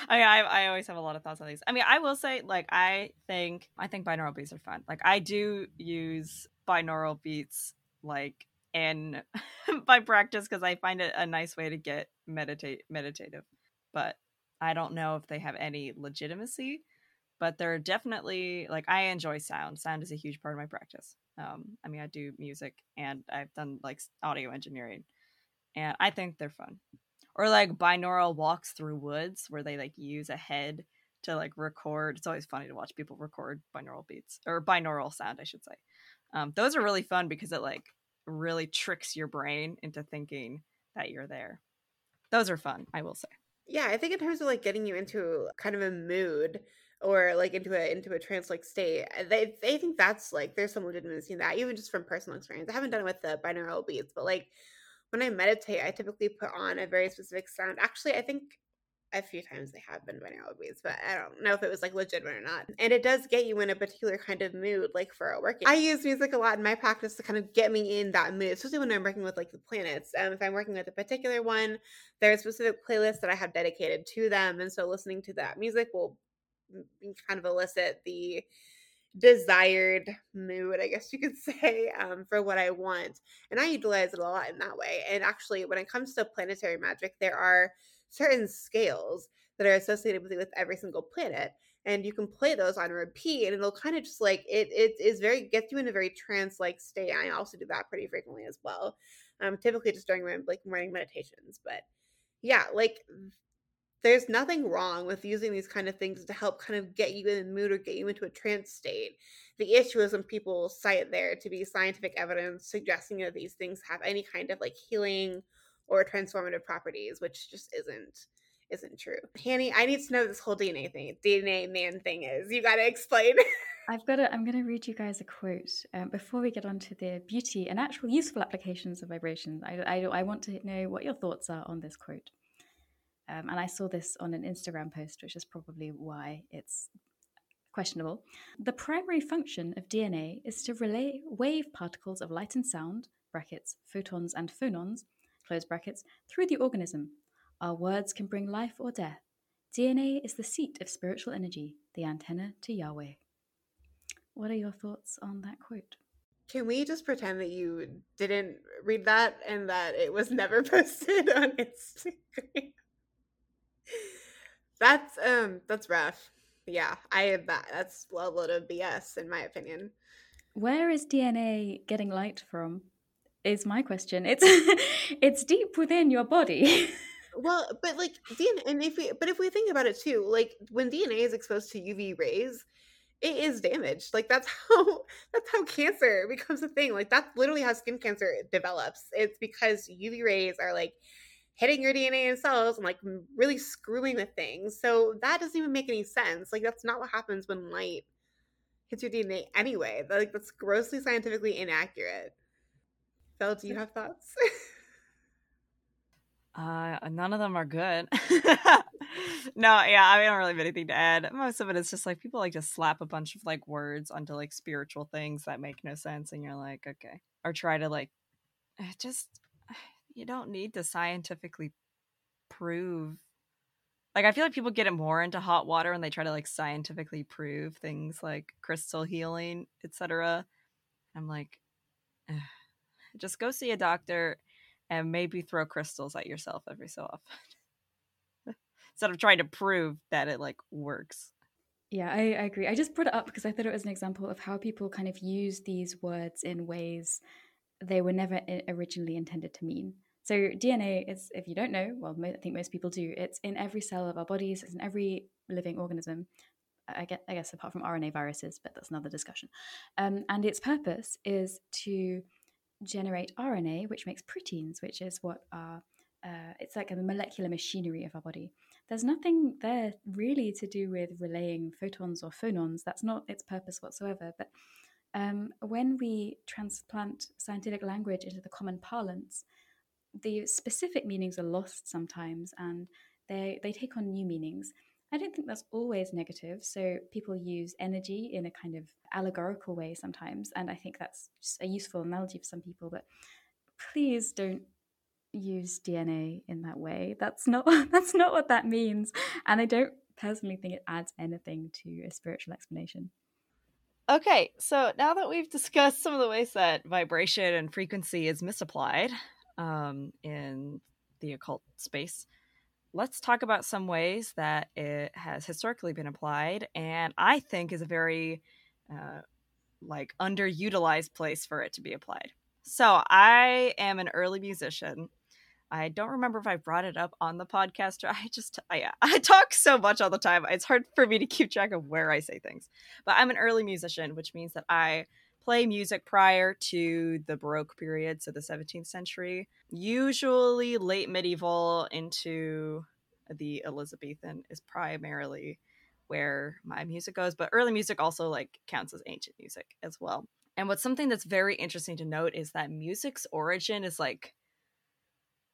I, mean, I I always have a lot of thoughts on these. I mean, I will say, like, I think I think binaural beats are fun. Like, I do use binaural beats like in my practice because I find it a nice way to get meditate meditative. But I don't know if they have any legitimacy. But they're definitely like I enjoy sound. Sound is a huge part of my practice. Um, I mean, I do music and I've done like audio engineering, and I think they're fun or like binaural walks through woods where they like use a head to like record. It's always funny to watch people record binaural beats or binaural sound, I should say. Um, those are really fun because it like really tricks your brain into thinking that you're there. Those are fun, I will say. Yeah, I think in terms of like getting you into kind of a mood or like into a into a trance like state, they they think that's like there's some legitimacy in that, even just from personal experience. I haven't done it with the binaural beats, but like when I meditate, I typically put on a very specific sound. Actually, I think a few times they have been beats, but I don't know if it was like legitimate or not. And it does get you in a particular kind of mood, like for a working. I use music a lot in my practice to kind of get me in that mood, especially when I'm working with like the planets. Um, if I'm working with a particular one, there are specific playlists that I have dedicated to them, and so listening to that music will kind of elicit the desired mood, I guess you could say, um, for what I want. And I utilize it a lot in that way. And actually, when it comes to planetary magic, there are certain scales that are associated with, with every single planet. And you can play those on repeat, and it'll kind of just like it. It is very gets you in a very trance-like state. I also do that pretty frequently as well, um, typically just during my like morning meditations. But yeah, like there's nothing wrong with using these kind of things to help kind of get you in the mood or get you into a trance state. The issue is when people cite there to be scientific evidence suggesting that these things have any kind of like healing or transformative properties, which just isn't isn't true. Hanny, I need to know this whole DNA thing, DNA man thing is. You got to explain. I've got to, I'm going to read you guys a quote um, before we get on to the beauty and actual useful applications of vibrations. I, I, I want to know what your thoughts are on this quote. Um, and I saw this on an Instagram post, which is probably why it's questionable. The primary function of DNA is to relay wave particles of light and sound, brackets, photons and phonons, close brackets, through the organism. Our words can bring life or death. DNA is the seat of spiritual energy, the antenna to Yahweh. What are your thoughts on that quote? Can we just pretend that you didn't read that and that it was never posted on Instagram? that's um that's rough. Yeah, I have that that's a load of BS in my opinion. Where is DNA getting light from? Is my question. It's it's deep within your body. well, but like DNA, and if we but if we think about it too, like when DNA is exposed to UV rays, it is damaged. Like that's how that's how cancer becomes a thing. Like that's literally how skin cancer develops. It's because UV rays are like hitting your DNA and cells and like really screwing with things. So that doesn't even make any sense. Like that's not what happens when light hits your DNA anyway. Like that's grossly scientifically inaccurate. Phil, do you have thoughts? uh, none of them are good. no, yeah, I, mean, I don't really have anything to add. Most of it is just like people like to slap a bunch of like words onto like spiritual things that make no sense, and you're like, okay, or try to like eh, just you don't need to scientifically prove like I feel like people get it more into hot water and they try to like scientifically prove things like crystal healing, etc. I'm like, just go see a doctor and maybe throw crystals at yourself every so often. Instead of trying to prove that it like works. Yeah I, I agree. I just brought it up because i thought it was an example of how people kind of use these words in ways they were never eh, originally intended to mean so dna is if you don't know well i think most people do it's in every cell of our bodies it's in every living organism I guess, I guess apart from RNA viruses, but that's another discussion. Um, and its purpose is to generate RNA, which makes proteins, which is what are uh, it's like a molecular machinery of our body. There's nothing there really to do with relaying photons or phonons. That's not its purpose whatsoever. But um, when we transplant scientific language into the common parlance, the specific meanings are lost sometimes, and they they take on new meanings. I don't think that's always negative. So people use energy in a kind of allegorical way sometimes, and I think that's a useful analogy for some people. But please don't use DNA in that way. That's not that's not what that means, and I don't personally think it adds anything to a spiritual explanation. Okay, so now that we've discussed some of the ways that vibration and frequency is misapplied um, in the occult space, let's talk about some ways that it has historically been applied and i think is a very uh, like underutilized place for it to be applied. So i am an early musician. I don't remember if i brought it up on the podcast or i just yeah i talk so much all the time. It's hard for me to keep track of where i say things. But i'm an early musician which means that i play music prior to the Baroque period, so the 17th century, usually late medieval into the Elizabethan is primarily where my music goes, but early music also like counts as ancient music as well. And what's something that's very interesting to note is that music's origin is like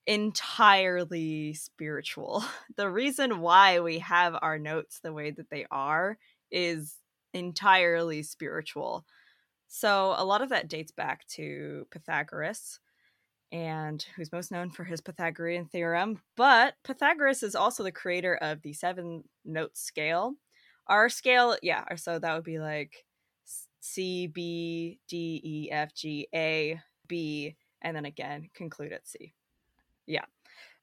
entirely spiritual. The reason why we have our notes the way that they are is entirely spiritual. So a lot of that dates back to Pythagoras, and who's most known for his Pythagorean theorem. But Pythagoras is also the creator of the seven note scale. Our scale, yeah, so that would be like C, B, D, E, F, G, A, B, and then again conclude at C. Yeah.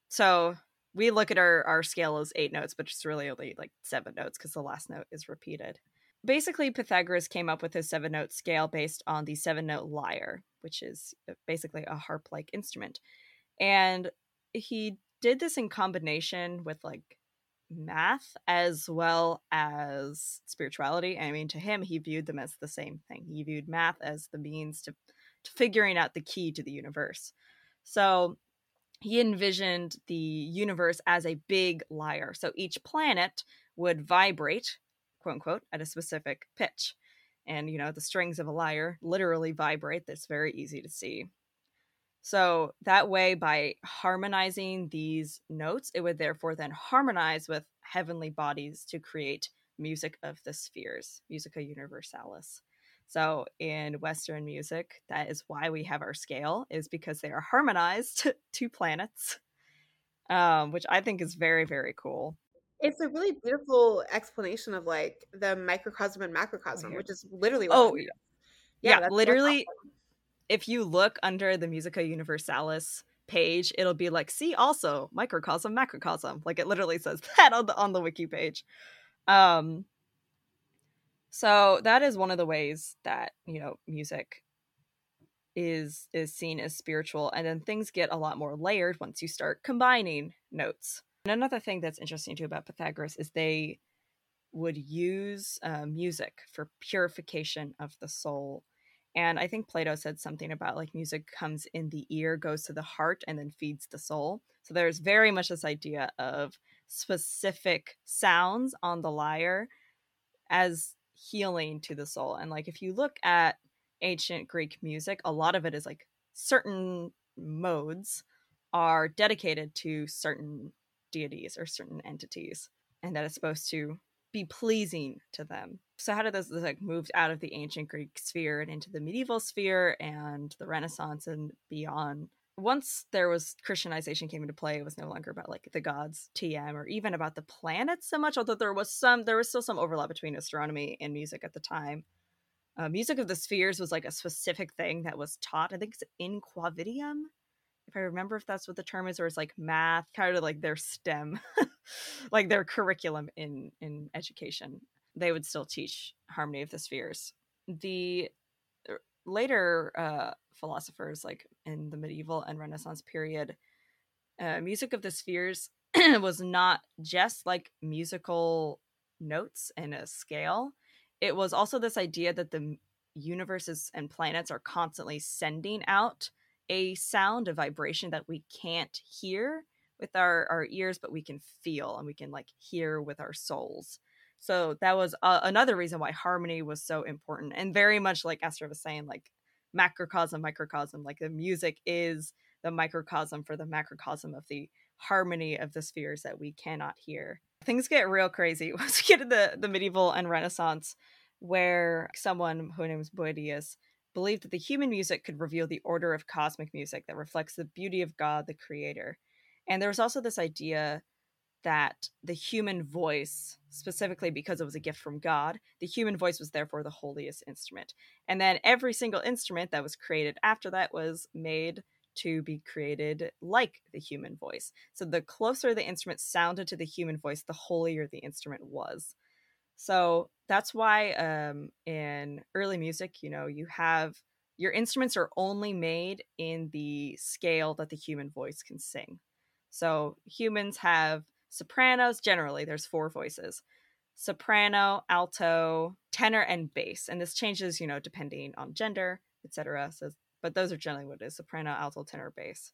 So we look at our, our scale as eight notes, but it's really only like seven notes because the last note is repeated basically Pythagoras came up with his seven note scale based on the seven note lyre, which is uh, basically a harp like instrument. And he did this in combination with like math as well as spirituality. I mean, to him, he viewed them as the same thing. He viewed math as the means to, to figuring out the key to the universe. So he envisioned the universe as a big lyre. So each planet would vibrate quote unquote at a specific pitch. And, you know, the strings of a lyre literally vibrate. That's very easy to see. So that way, by harmonizing these notes, it would therefore then harmonize with heavenly bodies to create music of the spheres, musica universalis. So in Western music, that is why we have our scale, is because they are harmonized to planets, um, which I think is very, very cool. It's a really beautiful explanation of like the microcosm and macrocosm, oh, which is literally oh yeah, yeah, yeah literally. If you look under the Musica Universalis page, it'll be like, see also microcosm, macrocosm. Like it literally says that on the on the wiki page. Um so that is one of the ways that, you know, music is is seen as spiritual and then things get a lot more layered once you start combining notes. And another thing that's interesting too about Pythagoras is they would use uh, music for purification of the soul. And I think Plato said something about like music comes in the ear, goes to the heart, and then feeds the soul. So there's very much this idea of specific sounds on the lyre as healing to the soul. And like if you look at ancient Greek music, a lot of it is like certain modes are dedicated to certain deities or certain entities, and that it's supposed to be pleasing to them. So how did this like moved out of the ancient Greek sphere and into the medieval sphere and the Renaissance and beyond? Once there was Christianization came into play, it was no longer about like the gods TM or even about the planets so much, although there was some there was still some overlap between astronomy and music at the time. Uh, music of the spheres was like a specific thing that was taught. I think it's in Quadrivium, if I remember if that's what the term is, or it's like math, kind of like their STEM, like their curriculum in in education. They would still teach harmony of the spheres. The er, later uh, philosophers, like in the medieval and Renaissance period, uh, music of the spheres was not just like musical notes and a scale. It was also this idea that the universes and planets are constantly sending out a sound, a vibration that we can't hear with our, our ears, but we can feel and we can like hear with our souls. So that was uh, another reason why harmony was so important. And very much like Esther was saying, like macrocosm, microcosm, like the music is the microcosm for the macrocosm of the harmony of the spheres that we cannot hear. Things get real crazy once we get to the, the medieval and Renaissance, where someone whose name was Boethius believed that the human music could reveal the order of cosmic music that reflects the beauty of God, the creator. And there was also this idea that the human voice, specifically because it was a gift from God, the human voice was therefore the holiest instrument. And then every single instrument that was created after that was made to be created like the human voice. So the closer the instrument sounded to the human voice, the holier the instrument was. So that's why um, in early music, you know, you have your instruments are only made in the scale that the human voice can sing. So humans have sopranos, generally, there's four voices soprano, alto, tenor, and bass. And this changes, you know, depending on gender, etc. So, but those are generally what it is soprano, alto, tenor, bass.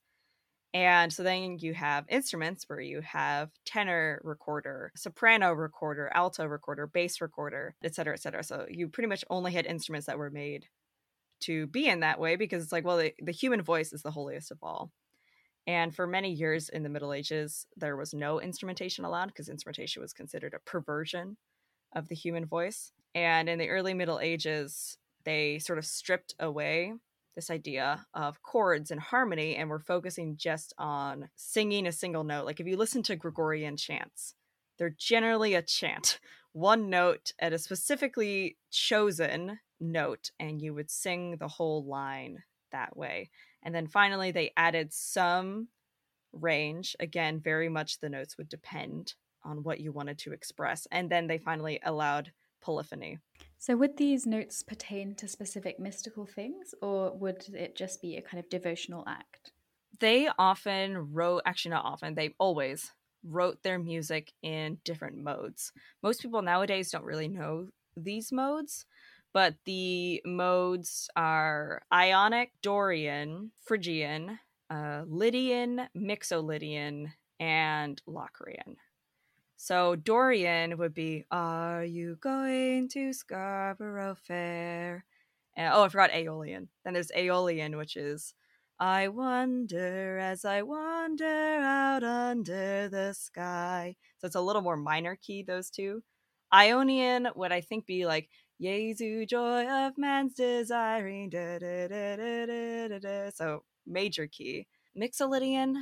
And so then you have instruments where you have tenor recorder, soprano recorder, alto recorder, bass recorder, et cetera, et cetera. So you pretty much only had instruments that were made to be in that way because it's like, well, the, the human voice is the holiest of all. And for many years in the Middle Ages, there was no instrumentation allowed because instrumentation was considered a perversion of the human voice. And in the early Middle Ages, they sort of stripped away this idea of chords and harmony and we're focusing just on singing a single note. Like if you listen to gregorian chants they're generally a chant. One note at a specifically chosen note and you would sing the whole line that way. And then finally they added some range. Again very much the notes would depend on what you wanted to express. And then they finally allowed polyphony so, would these notes pertain to specific mystical things, or would it just be a kind of devotional act? They often wrote, actually, not often, they always wrote their music in different modes. Most people nowadays don't really know these modes, but the modes are Ionic, Dorian, Phrygian, uh, Lydian, Mixolydian, and Locrian. So Dorian would be, Are you going to Scarborough Fair? And, oh, I forgot Aeolian. Then there's Aeolian, which is, I wonder as I wander out under the sky. So it's a little more minor key, those two. Ionian would, I think, be like, Jesu, joy of man's desiring. Da, da, da, so major key. Mixolydian,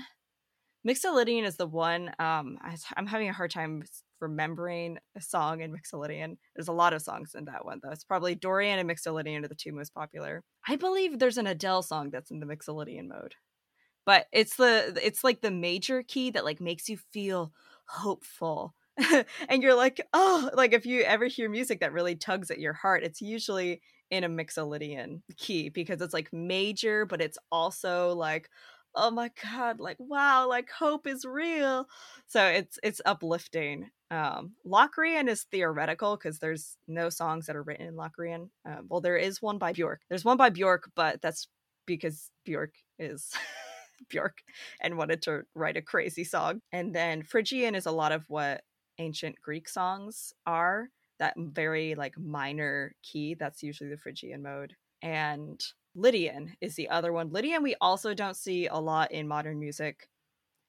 Mixolydian is the one um, I, am having a hard time remembering a song in Mixolydian. There's a lot of songs in that one though. It's probably Dorian and Mixolydian are the two most popular. I believe there's an Adele song that's in the Mixolydian mode. But it's the it's like the major key that like makes you feel hopeful. and you're like, oh, like if you ever hear music that really tugs at your heart, it's usually in a Mixolydian key because it's like major, but it's also like, oh my god like wow like hope is real. So it's it's uplifting um locrian is theoretical because there's no songs that are written in locrian uh, well there is one by bjork there's one by bjork but that's because bjork is bjork and wanted to write a crazy song. And then phrygian is a lot of what ancient greek songs are that very like minor key that's usually the phrygian mode. And Lydian is the other one. Lydian, we also don't see a lot in modern music.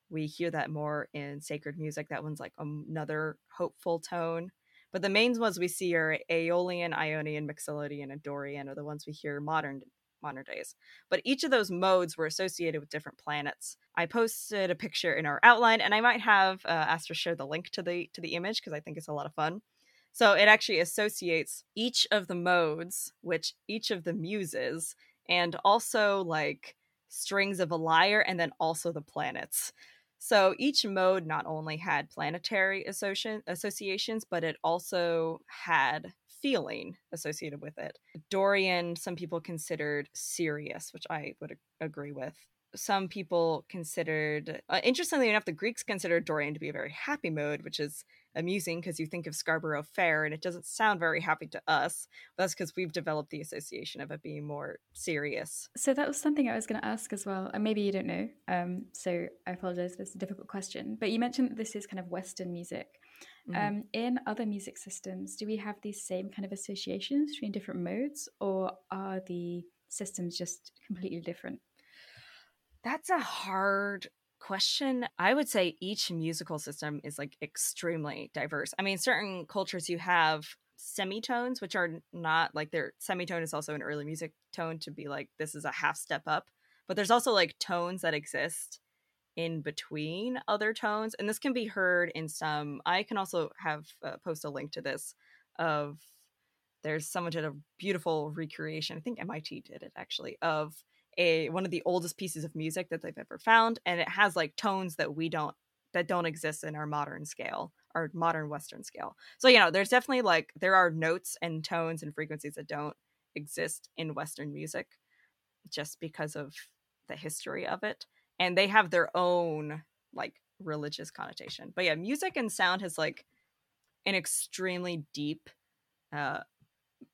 We hear that more in sacred music. That one's like another hopeful tone. But the main ones we see are Aeolian, Ionian, Mixolydian, and Dorian are the ones we hear modern modern days. But each of those modes were associated with different planets. I posted a picture in our outline, and I might have uh, Astra share the link to the to the image because I think it's a lot of fun. So it actually associates each of the modes, which each of the muses, and also like strings of a lyre, and then also the planets. So each mode not only had planetary association, associations, but it also had feeling associated with it. Dorian, some people considered serious, which I would agree with. Some people considered, uh, interestingly enough, the Greeks considered Dorian to be a very happy mode, which is amusing because you think of Scarborough Fair and it doesn't sound very happy to us. That's because we've developed the association of it being more serious. So that was something I was going to ask as well, and maybe you don't know. Um, so I apologize if it's a difficult question, but you mentioned that this is kind of Western music. Mm-hmm. Um, in other music systems, do we have these same kind of associations between different modes, or are the systems just completely different? That's a hard question. I would say each musical system is like extremely diverse. I mean, certain cultures you have semitones, which are not like their semitone is also an early music tone to be like this is a half step up, but there's also like tones that exist in between other tones and this can be heard in some i can also have uh, post a link to this of there's someone did a beautiful recreation i think mit did it actually of a one of the oldest pieces of music that they've ever found and it has like tones that we don't that don't exist in our modern scale our modern western scale so you know there's definitely like there are notes and tones and frequencies that don't exist in western music just because of the history of it and they have their own like religious connotation. But yeah, music and sound has like an extremely deep uh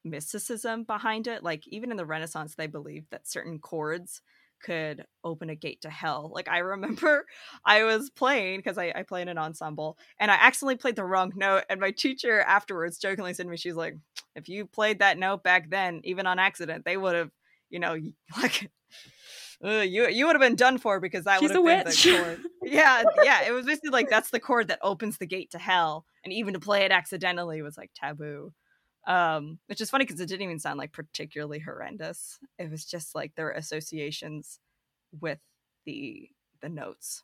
mysticism behind it. Like even in the Renaissance they believed that certain chords could open a gate to hell. Like I remember I was playing because I, I play in an ensemble and I accidentally played the wrong note and my teacher afterwards jokingly said to me, she's like, if you played that note back then, even on accident, they would have, you know, like uh, you you would have been done for because that would have been witch. the chord. yeah, yeah. It was basically like that's the chord that opens the gate to hell, and even to play it accidentally was like taboo. Um, which is funny because it didn't even sound like particularly horrendous. It was just like their associations with the the notes.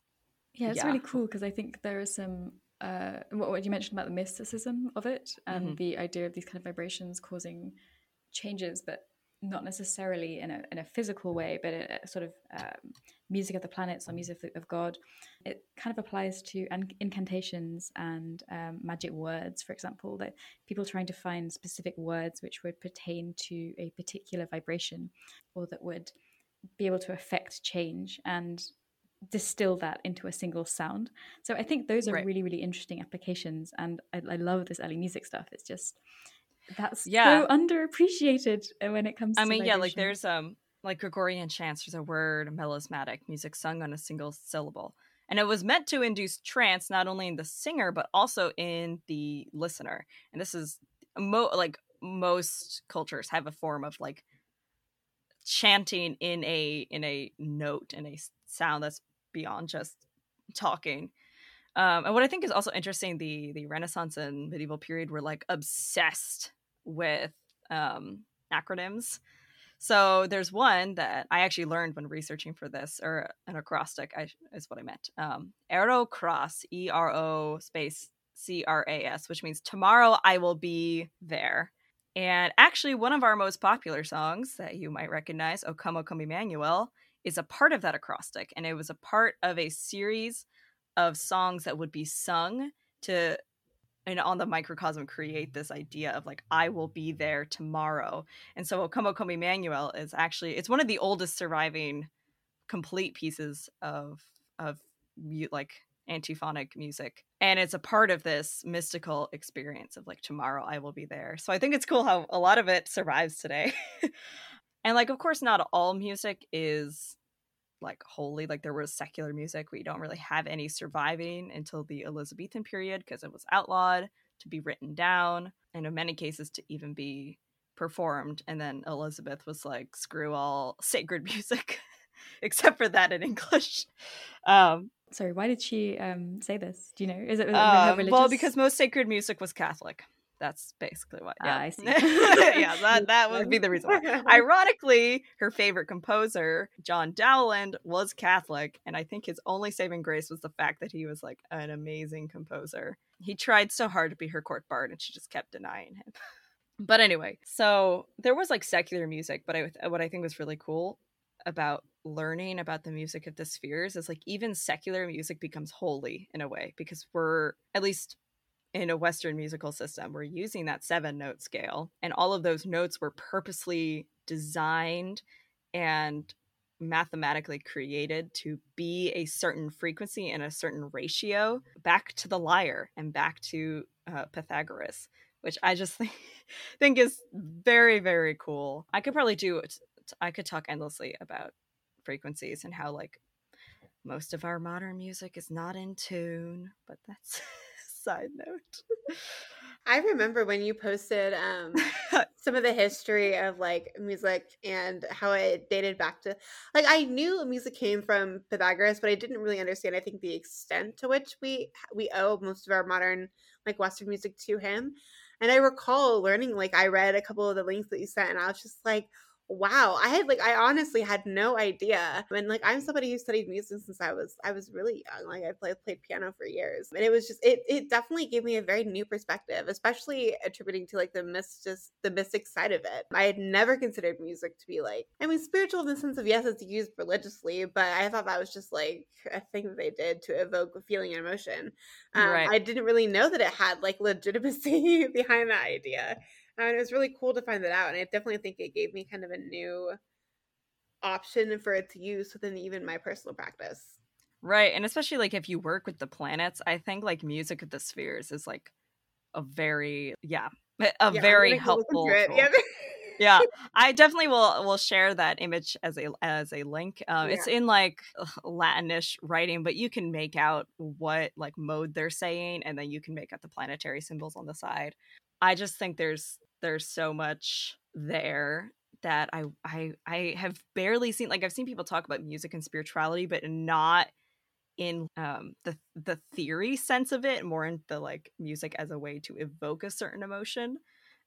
Yeah, it's yeah. really cool because I think there are some uh, what, what you mentioned about the mysticism of it and mm-hmm. the idea of these kind of vibrations causing changes, but not necessarily in a, in a physical way, but a, sort of um, music of the planets or music of God. It kind of applies to incantations and um, magic words, for example, that people trying to find specific words which would pertain to a particular vibration or that would be able to affect change and distill that into a single sound. So I think those are right. really, really interesting applications. And I, I love this early music stuff. It's just that's yeah. so underappreciated uh, when it comes to I mean, yeah, like there's um like Gregorian chants, there's a word melismatic, music sung on a single syllable. And it was meant to induce trance not only in the singer but also in the listener. And this is mo- like most cultures have a form of like chanting in a in a note in a sound that's beyond just talking um, and what I think is also interesting, the the Renaissance and medieval period were like obsessed with um, acronyms. So there's one that I actually learned when researching for this, or an acrostic I, is what I meant. Um, Ero Cras, E R O space C R A S, which means tomorrow I will be there. And actually, one of our most popular songs that you might recognize, O Come, O Come Emmanuel, is a part of that acrostic. And it was a part of a series of songs that would be sung to and on the microcosm create this idea of like I will be there tomorrow. And so Como Come Emmanuel is actually it's one of the oldest surviving complete pieces of of like antiphonic music and it's a part of this mystical experience of like tomorrow I will be there. So I think it's cool how a lot of it survives today. and like of course not all music is like wholly like there was secular music we don't really have any surviving until the elizabethan period because it was outlawed to be written down and in many cases to even be performed and then elizabeth was like screw all sacred music except for that in english. Um sorry why did she um say this? Do you know? Is it uh, well because most sacred music was catholic that's basically what. Yeah, uh, I see. yeah, that that would be the reason. Why. Ironically, her favorite composer, John Dowland, was Catholic, and I think his only saving grace was the fact that he was like an amazing composer. he tried so hard to be her court bard and she just kept denying him. but anyway, so there was like secular music, but I, what I think was really cool about learning about the music of the spheres is like even secular music becomes holy in a way because we're at least in a western musical system we're using that seven note scale and all of those notes were purposely designed and mathematically created to be a certain frequency and a certain ratio back to the lyre and back to uh, Pythagoras, which I just think, think is very, very cool. I could probably do. I could talk endlessly about frequencies and how, like, most of our modern music is not in tune, but that's side note. I remember when you posted um, some of the history of like music and how it dated back to like I knew music came from Pythagoras, but I didn't really understand. I think the extent to which we we owe most of our modern like Western music to him. And I recall learning like I read a couple of the links that you sent, and I was just like, wow i had like i honestly had no idea and like i'm somebody who studied music since i was i was really young like i played, played piano for years and it was just it, it definitely gave me a very new perspective especially attributing to like the mystic the mystic side of it. I had never considered music to be like i mean spiritual in the sense of yes it's used religiously but i thought that was just like a thing that they did to evoke a feeling and emotion. Um, right. i didn't really know that it had like legitimacy behind that idea and it was really cool to find that out. And I definitely think it gave me kind of a new option for its use within even my personal practice. Right. And especially like if you work with the planets, I think like music of the spheres is like a very yeah, a yeah, very helpful. Yeah. yeah, I definitely will will share that image as a as a link. Um, yeah. It's in like Latinish writing, but you can make out what like mode they're saying, and then you can make out the planetary symbols on the side. I just think there's there's so much there that I I I have barely seen like I've seen people talk about music and spirituality but not in um the the theory sense of it more in the like music as a way to evoke a certain emotion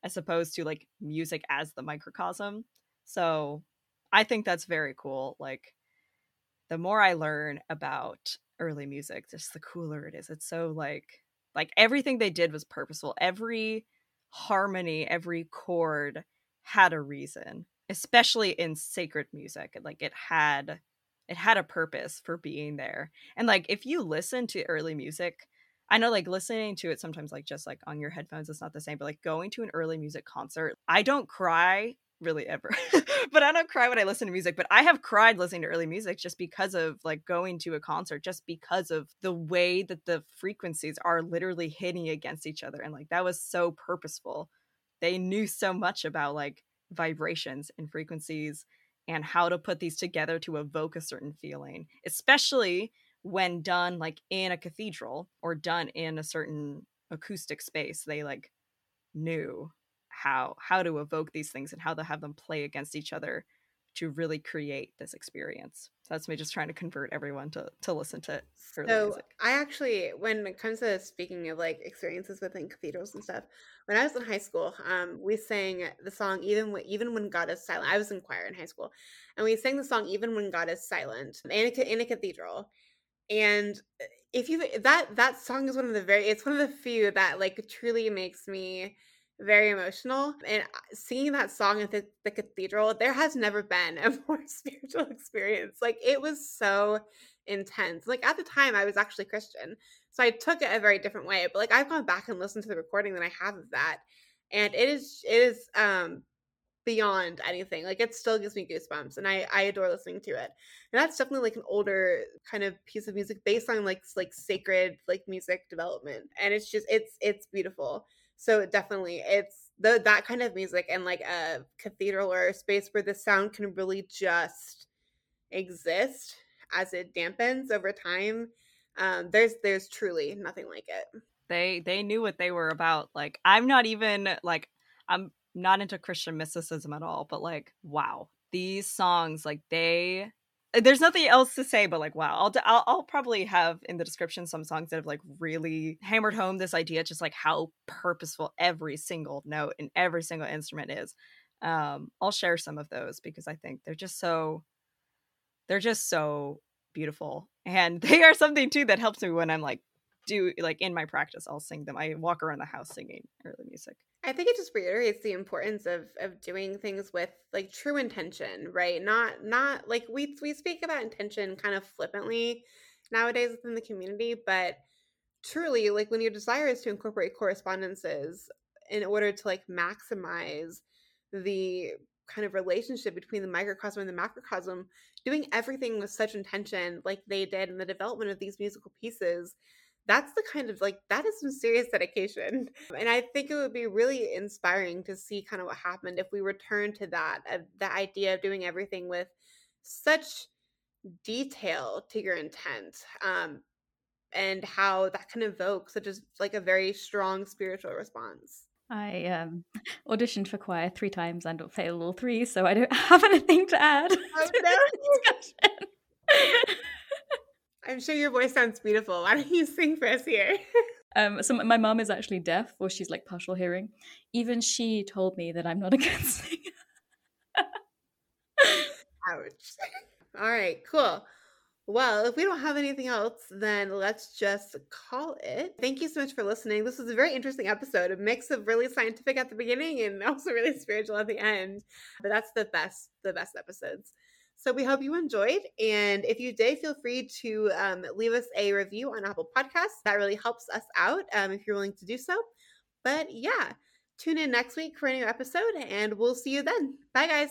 as opposed to like music as the microcosm. So I think that's very cool like the more I learn about early music just the cooler it is. It's so like like everything they did was purposeful. Every harmony, every chord had a reason, especially in sacred music. Like it had it had a purpose for being there. And like if you listen to early music, I know like listening to it sometimes like just like on your headphones it's not the same, but like going to an early music concert, I don't cry really ever. but I don't cry when I listen to music, but I have cried listening to early music just because of like going to a concert, just because of the way that the frequencies are literally hitting against each other. And like that was so purposeful. They knew so much about like vibrations and frequencies and how to put these together to evoke a certain feeling, especially when done like in a cathedral or done in a certain acoustic space. They like knew how how to evoke these things and how to have them play against each other to really create this experience. So that's me just trying to convert everyone to to listen to so music. I actually, when it comes to speaking of like experiences within cathedrals and stuff, when I was in high school, um, we sang the song even when even when God is silent. I was in choir in high school, and we sang the song even when God is silent in a, in a cathedral. And eh, if you that that song is one of the very it's one of the few that like truly makes me very emotional. And uh, singing that song at the, the cathedral, there has never been a more spiritual experience. Like it was so intense. Like at the time, I was actually Christian, so I took it a very different way. But like I've gone back and listened to the recording that I have of that, and it is it is um beyond anything. Like it still gives me goosebumps, and I I adore listening to it. And that's definitely like an older kind of piece of music based on like like sacred like music development, and it's just it's it's beautiful. So definitely it's the that kind of music and like a cathedral or a space where the sound can really just exist as it dampens over time. Um, there's there's truly nothing like it. They they knew what they were about. Like I'm not even like I'm not into Christian mysticism at all, but like wow, these songs like they there's nothing else to say but like wow I'll, I'll, I'll probably have in the description some songs that have like really hammered home this idea just like how purposeful every single note and every single instrument is. Um i'll share some of those because i think they're just so they're just so beautiful and they are something too that helps me when i'm like do like in my practice i'll sing them. I walk around the house singing early music I think it just reiterates the importance of of doing things with like true intention, right? Not not like we we speak about intention kind of flippantly nowadays within the community, but truly like when your desire is to incorporate correspondences in order to like maximize the kind of relationship between the microcosm and the macrocosm, doing everything with such intention like they did in the development of these musical pieces that's the kind of like that is some serious dedication and i think it would be really inspiring to see kind of what happened if we return to that uh, the idea of doing everything with such detail to your intent um and how that can evoke such as like a very strong spiritual response I um, auditioned for choir three times and failed all three, so I don't have anything to add oh, no. I'm sure your voice sounds beautiful. Why don't you sing for us here? um, so my mom is actually deaf, or she's like partial hearing. Even she told me that I'm not a good singer. Ouch. All right, cool. Well, if we don't have anything else, then let's just call it. Thank you so much for listening. This was a very interesting episode, a mix of really scientific at the beginning and also really spiritual at the end. But that's the best, the best episodes. So we hope you enjoyed. And if you did, feel free to um, leave us a review on Apple Podcasts. That really helps us out um, if you're willing to do so. But yeah, tune in next week for a new episode, and we'll see you then. Bye, guys.